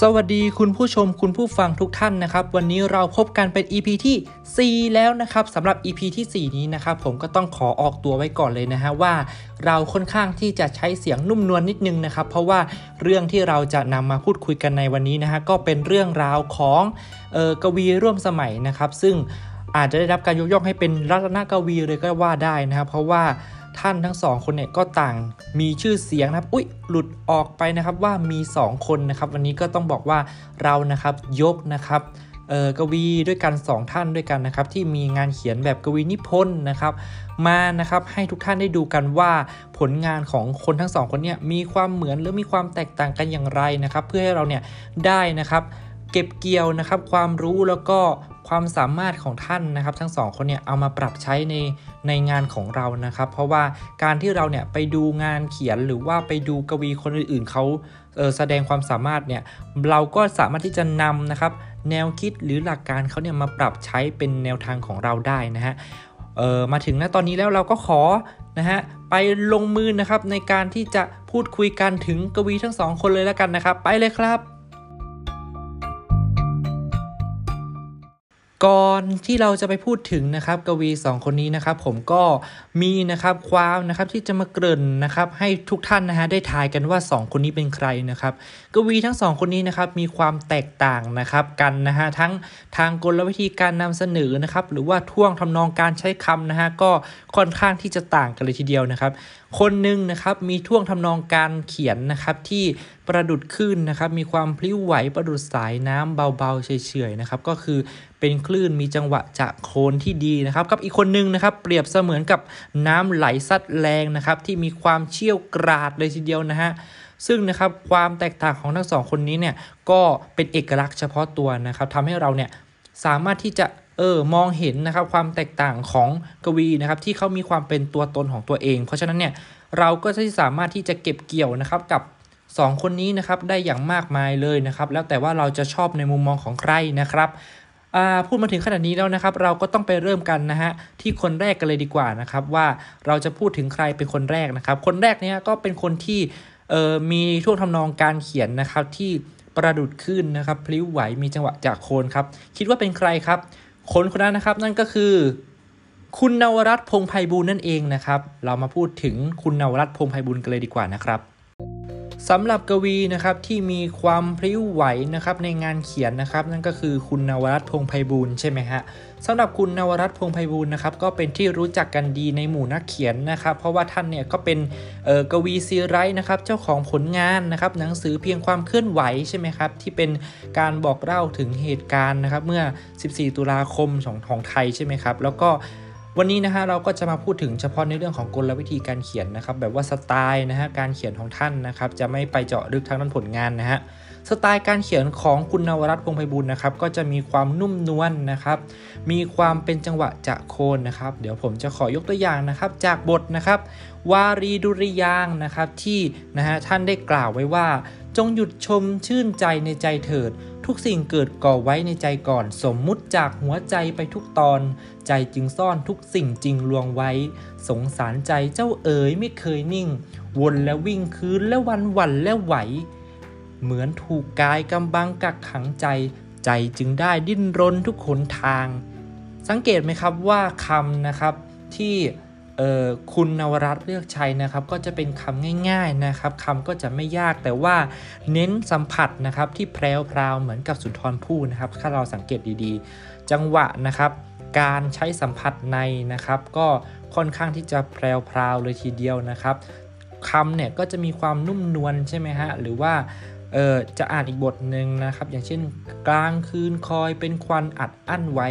สวัสดีคุณผู้ชมคุณผู้ฟังทุกท่านนะครับ วันนี้เราพบกันเป็น EP ที่ 4 แล้วนะครับสำหรับ EP ที่ 4 นี้นะครับผมก็ต้องขอออกตัวไว้ก่อนเลยนะฮะว่า เราค่อนข้างที่จะใช้เสียงนุ่มนวลนนิดนึงนะครับ เพราะว่าเรื่องที่เราจะนำมาพูดคุยกันในวันนี้นะฮะก็เป็นเรื่องราวของออกวีร่วมสมัยนะครับ ซึ่งอาจจะได้รับการยกย่องให้เป็นรัตนกวีเลยก็ว่าได้นะครับเพราะว่า ท่านทั้งสองคนเนี่ยก็ต่างมีชื่อเสียงนะครับ อุ๊ย หลุดออกไปนะครับว่ามี 2 คนนะครับ วันนี้ก็ต้องบอกว่าเรานะครับยกนะครับเออกวีด้วยกัน 2 ท่านด้วยกันนะครับ ที่มีงานเขียนแบบกวีนิพนธ์นะครับ มานะครับให้ทุกท่านได้ดูกันว่าผลงานของคนทั้งสองคนเนี่ยมีความเหมือนหรือมีความแตกต่างกันอย่างไรนะครับ เพื่อให้เราเนี่ยได้นะครับ เก็บเกี่ยวนะครับความรู้แล้วก็ ความสามารถของท่านนะครับ ทั้งสองคนเนี่ยเอามาปรับใช้ในในงานของเรานะครับ เพราะว่าการที่เราเนี่ยไปดูงานเขียนหรือว่าไปดูกวีคนอื่นๆเขาเแสดงความสามารถเนี่ยเราก็สามารถที่จะนำนะครับ แนวคิดหรือหลักการเขาเนี่ยมาปรับใช้เป็นแนวทางของเราได้นะฮะเออมาถึงณตอนนี้แล้วเราก็ขอนะฮะไปลงมือนะครับในการที่จะพูดคุยกันถึงกวีทั้งสองคนเลยแล้วกันนะครับ ไปเลยครับ ก่อนที่เราจะไปพูดถึงนะครับกวี 2 คนนี้นะครับผมก็มีนะครับความนะครับที่จะมาเกริ่นนะครับให้ทุกท่านนะฮะได้ทายกันว่า 2 คนนี้เป็นใครนะครับกวีทั้ง 2 คนนี้นะครับมีความแตกต่างนะครับกันนะฮะทั้งทางกลวิธีการนำเสนอนะครับหรือว่าท่วงทำนองการใช้คำนะฮะก็ค่อนข้างที่จะต่างกันเลยทีเดียวนะครับ คนหนึ่งนะครับมีท่วงทำนองการเขียนนะครับที่ประดุดขึ้นนะครับมีความพลิ้วไหวประดุดสายน้ำเบาๆเฉยๆนะครับก็คือเป็นคลื่นมีจังหวะจะโคนที่ดีนะครับกับอีกคนนึงนะครับเปรียบเสมือนกับน้ำไหลซัดแรงนะครับที่มีความเชี่ยวกราดเลยทีเดียวนะฮะซึ่งนะครับความแตกต่างของทั้งสองคนนี้เนี่ยก็เป็นเอกลักษณ์เฉพาะตัวนะครับทำให้เราเนี่ยสามารถที่จะ เออมองเห็นนะครับความแตกต่างของกวีนะครับที่เขามีความเป็นตัวตนของตัวเอง เพราะฉะนั้นเนี่ยเราก็จะสามารถที่จะเก็บเกี่ยวนะครับกับ 2 คนนี้นะครับได้อย่างมากมายเลยนะครับแล้วแต่ว่าเราจะชอบในมุมมองของใครนะครับพูดมาถึงขนาดนี้แล้วนะครับ เราก็ต้องไปเริ่มกันนะฮะที่คนแรกกันเลยดีกว่านะครับว่าเราจะพูดถึงใครเป็นคนแรกนะครับ คนแรกเนี้ยก็เป็นคนที่มีช่วงทำนองการเขียนนะครับที่ประดุดขึ้นนะครับพลิ้วไหวมีจังหวะจากโคนครับคิดว่าเป็นใครครับ คนคนนั้นนะครับนั่นก็คือ คุณนวรัตน์พงไพบูลนั่นเองนะครับ เรามาพูดถึงคุณนวรัตน์พงไพบูลกันเลยดีกว่านะครับสำหรับกวีนะครับที่มีความพลิ้วไหวนะครับในงานเขียนนะครับ นั่นก็คือคุณนวรัตน์พงไพบูลใช่ไหมฮะ สำหรับคุณนวรัตน์พงไพบูลนะครับก็เป็นที่รู้จักกันดีในหมู่นักเขียนนะครับเพราะว่าท่านเนี่ยก็เป็นกวีซีไรต์นะครับเจ้าของผลงานนะครับหนังสือเพียงความเคลื่อนไหวใช่ไหมครับที่เป็นการบอกเล่าถึงเหตุการณ์นะครับเมื่อ 14 ตุลาคมของของไทยใช่ไหมครับแล้วก็วันนี้นะฮะเราก็จะมาพูดถึงเฉพาะในเรื่องของกลวิธีการเขียนนะครับแบบว่าสไตล์นะฮะการเขียนของท่านนะครับจะไม่ไปเจาะลึกทางด้านผลงานนะฮะ สไตล์การเขียนของคุณนวรัตน์พงไพบุญนะครับ ก็จะมีความนุ่มนวลนนะครับ มีความเป็นจังหวะจะโคนนะครับ เดี๋ยวผมจะขอยกตัวอย่างนะครับ จากบทนะครับ วารีดุริยางนะครับที่นะฮะท่านได้กล่าวไว้ว่า จงหยุดชมชื่นใจในใจเถิด ทุกสิ่งเกิดก่อไว้ในใจก่อน สมมุติจากหัวใจไปทุกตอน ใจจึงซ่อนทุกสิ่งจริงลวงไว้ สงสารใจเจ้าเอ๋ยไม่เคยนิ่ง วนแล้ววิ่งคืนแล้ววันวันแล้วไหว เหมือนถูกกายกำบังกักขังใจ ใจจึงได้ดิ้นรนทุกขนทาง สังเกตไหมครับว่าคำนะครับที่คุณนวรัตน์เลือกใช้นะครับ ก็จะเป็นคำง่าย ๆนะครับคำก็จะไม่ยากแต่ว่าเน้นสัมผัสนะครับที่แพรวพราวเหมือนกับสุนทรภู่นะครับ ถ้าเราสังเกตดีๆ จังหวะนะครับ การใช้สัมผัสในนะครับ ก็ค่อนข้างที่จะแพรวพราวเลยทีเดียวนะครับคำเนี่ยก็จะมีความนุ่มนวลใช่ไหมฮะหรือว่า เออจะอ่านอีกบทหนึ่งนะครับ อย่างเช่น กลางคืนคอยเป็นควันอัดอั้นไว้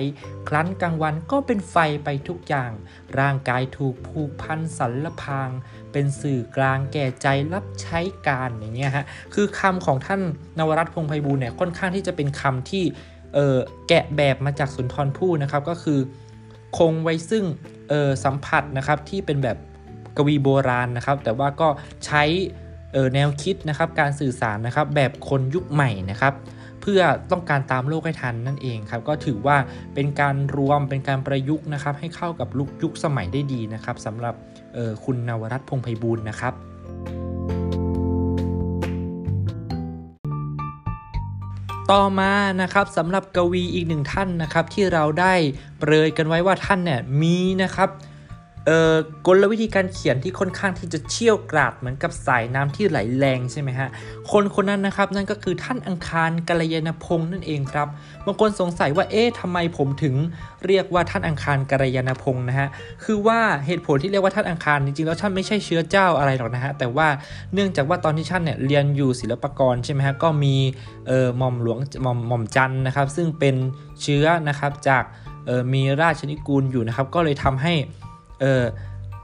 ครั้นกลางวันก็เป็นไฟไปทุกอย่าง ร่างกายถูกผูกพันสันละพาง เป็นสื่อกลางแก่ใจรับใช้การอย่างเงี้ยฮะคือคำของท่านนวรัตพงไพบูลเนี่ยค่อนข้างที่จะเป็นคำที่เออแกะแบบมาจากสุนทรภู่นะครับก็คือ คงไว้ซึ่งเออสัมผัสนะครับที่เป็นแบบกวีโบราณนะครับ แต่ว่าก็ใช้ แนวคิดนะครับการสื่อสารนะครับแบบคนยุคใหม่นะครับเพื่อต้องการตามโลกให้ทันนั่นเองครับก็ถือว่าเป็นการรวมเป็นการประยุกต์นะครับให้เข้ากับลุกยุคสมัยได้ดีนะครับสำหรับคุณนวรัตน์พงไพบูลนะครับต่อมานะครับสำหรับกวีอีกหนึ่งท่านนะครับที่เราได้เปรยกันไว้ว่าท่านเนี่ยมีนะครับ กลวิธีการเขียนที่ค่อนข้างที่จะเชี่ยวกราดเหมือนกับสายน้ำที่ไหลแรงใช่ไหมฮะ คนคนนั้นนะครับนั่นก็คือท่านอังคารกัลยาณพงศ์นั่นเองครับ บางคนสงสัยว่าเอ๊ะทำไมผมถึงเรียกว่าท่านอังคารกัลยาณพงศ์นะฮะ คือว่าเหตุผลที่เรียกว่าท่านอังคารจริงๆแล้วท่านไม่ใช่เชื้อเจ้าอะไรหรอกนะฮะ แต่ว่าเนื่องจากว่าตอนที่ท่านเนี่ยเรียนอยู่ศิลปากรใช่ไหมฮะ ก็มีเอ่อหม่อมหลวงหม่อมหม่อมจันทร์นะครับ ซึ่งเป็นเชื้อนะครับจากเอ่อมีราชนิกูลอยู่นะครับ ก็เลยทำให้ เออ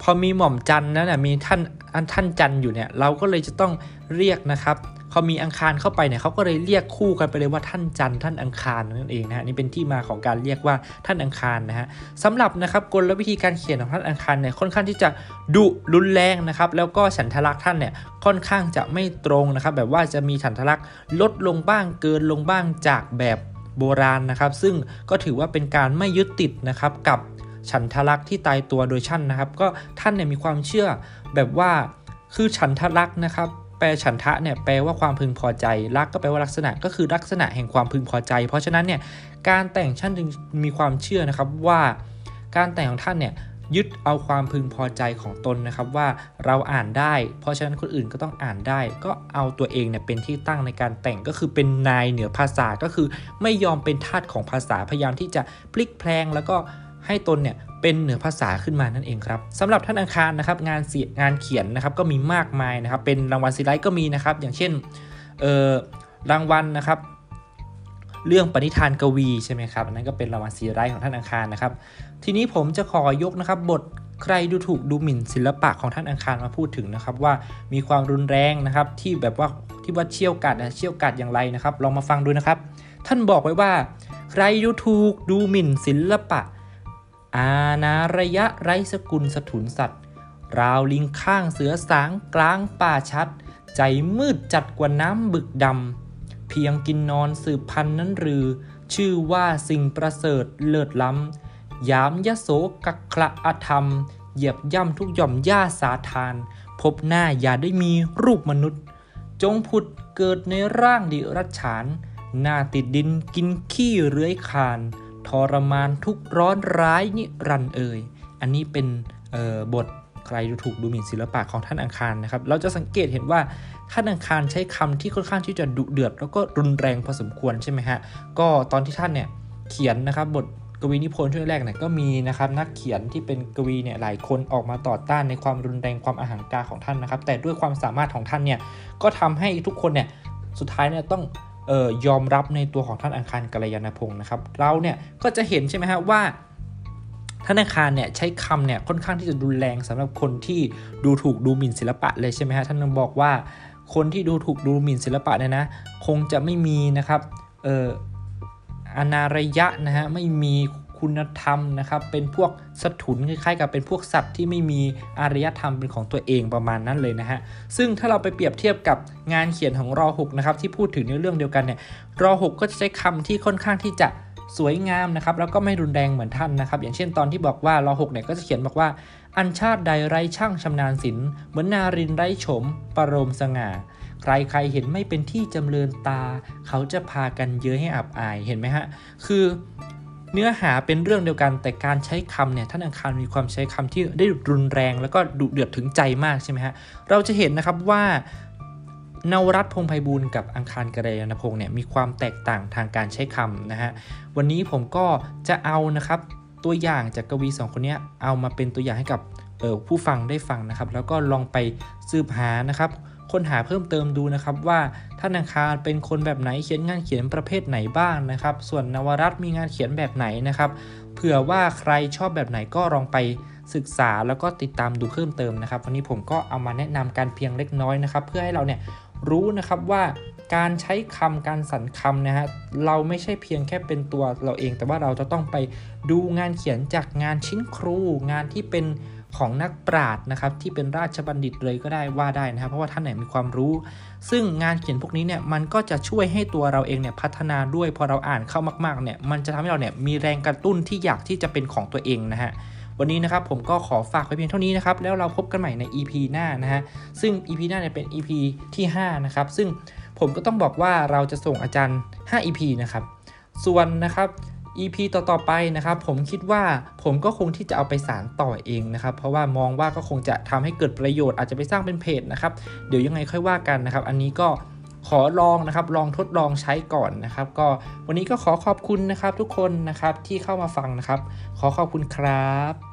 พอมีหม่อมจันทร์นั้นนะมีท่านอันท่านจันทร์อยู่เนี่ยเราก็เลยจะต้องเรียกนะครับพอมีอังคารเข้าไปเนี่ยเขาก็เลยเรียกคู่กันไปเลยว่าท่านจันทร์ท่านอังคารนั่นเองนะฮะนี่เป็นที่มาของการเรียกว่าท่านอังคารนะฮะสำหรับนะครับกลวิธีการเขียนของท่านอังคารเนี่ยค่อนข้างที่จะดุรุนแรงนะครับแล้วก็ฉันทลักษณ์ท่านเนี่ยค่อนข้างจะไม่ตรงนะครับแบบว่าจะมีฉันทลักษณ์ลดลงบ้างเกินลงบ้างจากแบบโบราณนะครับ ซึ่งก็ถือว่าเป็นการไม่ยึดติดนะครับกับ ฉันทลักษ์ที่ตายตัวโดยชั่นนะครับ ก็ท่านเนี่ยมีความเชื่อแบบว่าคือฉันทลักษ์นะครับแปลฉันทะเนี่ยแปลว่าความพึงพอใจรักก็แปลว่าลักษณะก็คือลักษณะแห่งความพึงพอใจ เพราะฉะนั้นเนี่ยการแต่งท่านจึงมีความเชื่อนะครับว่าการแต่งของท่านเนี่ยยึดเอาความพึงพอใจของตนนะครับว่าเราอ่านได้ เพราะฉะนั้นคนอื่นก็ต้องอ่านได้ ก็เอาตัวเองเนี่ยเป็นที่ตั้งในการแต่งก็คือเป็นนายเหนือภาษาก็คือไม่ยอมเป็นทาสของภาษาพยายามที่จะพลิกแพลงแล้วก็ ให้ตนเนี่ยเป็นเหนือภาษาขึ้นมานั่นเองครับสำหรับท่านอังคารนะครับงานเสียงานเขียนนะครับก็มีมากมายนะครับเป็นรางวัลซีไลท์ก็มีนะครับอย่างเช่นเออรางวัลนะครับเรื่องปณิธานกวีใช่ไหมครับอันนั้นก็เป็นรางวัลซีไลท์ของท่านอังคารนะครับทีนี้ผมจะขอยกนะครับบทใครดูถูกดูหมิ่นศิลปะของท่านอังคารมาพูดถึงนะครับว่ามีความรุนแรงนะครับที่แบบว่าที่ว่าเชี่ยวกัดนะเชี่ยวกัดอย่างไรนะครับลองมาฟังดูนะครับ ท่านบอกไว้ว่า ใครดูถูกดูหมิ่นศิลปะ อาณาระยะไรสกุลสถุนสัตว์ ราวลิงข้างเสือสางกลางป่าชัด ใจมืดจัดกว่าน้ำบึกดำ เพียงกินนอนสืบพันนั้นหรือ ชื่อว่าสิ่งประเสริฐเลิศล้ำ ยามยโสกักขระอธรรม เหยียบย่ำทุกหย่อมย่าสาทาน พบหน้าอย่าได้มีรูปมนุษย์ จงผุดเกิดในร่างดิรัจฉาน หน้าติดดินกินขี้เรื้อยคาน ทรมานทุกร้อนร้ายนิรันเอ่ย อันนี้เป็นบทใครดูถูกดูหมิ่นศิลปะของท่านอังคารนะครับ เราจะสังเกตเห็นว่าท่านอังคารใช้คำที่ค่อนข้างที่จะดุเดือด แล้วก็รุนแรงพอสมควรใช่ไหมฮะ ก็ตอนที่ท่านเนี่ยเขียนนะครับบทกวีนิพนธ์ช่วงแรกเนี่ยก็มีนะครับนักเขียนที่เป็นกวีเนี่ยหลายคนออกมาต่อต้านในความรุนแรงความอาหังการของท่านนะครับ แต่ด้วยความสามารถของท่านเนี่ยก็ทำให้ทุกคนเนี่ยสุดท้ายเนี่ยต้อง ออยอมรับในตัวของท่านอังคารกัลยาณพงศ์นะครับ เราเนี่ยก็จะเห็นใช่ไหมฮะว่าท่านอังคารเนี่ยใช้คำเนี่ยค่อนข้างที่จะรุนแรงสำหรับคนที่ดูถูกดูหมิ่นศิลปะเลยใช่ไหมฮะท่านบอกว่าคนที่ดูถูกดูหมิ่นศิลปะเนี่ยนะคงจะไม่มีนะครับเอ่ออนาระยะนะฮะไม่มี คุณธรรมนะครับ เป็นพวกสถุนคล้ายๆ กับเป็นพวกสัตว์ที่ไม่มีอารยธรรมเป็นของตัวเองประมาณนั้นเลยนะฮะ ซึ่งถ้าเราไปเปรียบเทียบกับงานเขียนของรอ6นะครับที่พูดถึงในเรื่องเดียวกันเนี่ยรอ6ก็จะใช้คำที่ค่อนข้างที่จะสวยงามนะครับแล้วก็ไม่รุนแรงเหมือนท่านนะครับ อย่างเช่นตอนที่บอกว่ารอ6เนี่ยก็จะเขียนบอกว่า อันชาติใดไร้ช่างชำนาญศิลป์เหมือนนารินไร้โฉมประโลมสง่า ใครใครเห็นไม่เป็นที่จำเริญตา เขาจะพากันเย้ยให้อับอายเห็นไหมฮะ คือ เนื้อหาเป็นเรื่องเดียวกันแต่การใช้คำเนี่ยท่านอังคารมีความใช้คำที่ได้รุนแรง แล้วก็ดุเดือดถึงใจมากใช่ไหมฮะเราจะเห็นนะครับว่านวรัตพงไพบูลกับอังคารกระเรยนพงศ์เนี่ยมีความแตกต่างทางการใช้คำนะฮะวันนี้ผมก็จะเอานะครับตัวอย่างจากกวีสองคนนี้เอามาเป็นตัวอย่างให้กับออผู้ฟังได้ฟังนะครับ แล้วก็ลองไปสืบหานะครับ ค้นหาเพิ่มเติมดูนะครับว่าท่านอังคารเป็นคนแบบไหนเขียนงานเขียนประเภทไหนบ้างนะครับ ส่วนนวรัตน์มีงานเขียนแบบไหนนะครับเผื่อว่าใครชอบแบบไหนก็ลองไปศึกษาแล้วก็ติดตามดูเพิ่มเติมนะครับ วันนี้ผมก็เอามาแนะนำการเพียงเล็กน้อยนะครับ เพื่อให้เราเนี่ยรู้นะครับว่าการใช้คำการสรรคำนะฮะเราไม่ใช่เพียงแค่เป็นตัวเราเอง แต่ว่าเราจะต้องไปดูงานเขียนจากงานชิ้นครู งานที่เป็น ของนักปราชญ์นะครับที่เป็นราชบัณฑิตเลยก็ได้ว่าได้นะครับ เพราะว่าท่านไหนมีความรู้ ซึ่งงานเขียนพวกนี้เนี่ยมันก็จะช่วยให้ตัวเราเองเนี่ยพัฒนาด้วยพอเราอ่านเข้ามากๆเนี่ยมันจะทำให้เราเนี่ยมีแรงกระตุ้นที่อยากที่จะเป็นของตัวเองนะฮะวันนี้นะครับผมก็ขอฝากไว้เพียงเท่านี้นะครับแล้วเราพบกันใหม่ใน EP หน้านะฮะซึ่ง EP หน้าเนี่ยเป็น EP ที่ 5 นะครับ ซึ่งผมก็ต้องบอกว่าเราจะส่งอาจารย์ 5 EP นะครับส่วนนะครับ EP ต่อๆไปนะครับผมคิดว่าผมก็คงที่จะเอาไปสารต่อเองนะครับ เพราะว่ามองว่าก็คงจะทำให้เกิดประโยชน์อาจจะไปสร้างเป็นเพจนะครับ เดี๋ยวยังไงค่อยว่ากันนะครับ อันนี้ก็ขอลองนะครับลองทดลองใช้ก่อนนะครับ ก็วันนี้ก็ขอขอบคุณนะครับทุกคนนะครับที่เข้ามาฟังนะครับ ขอขอบคุณครับ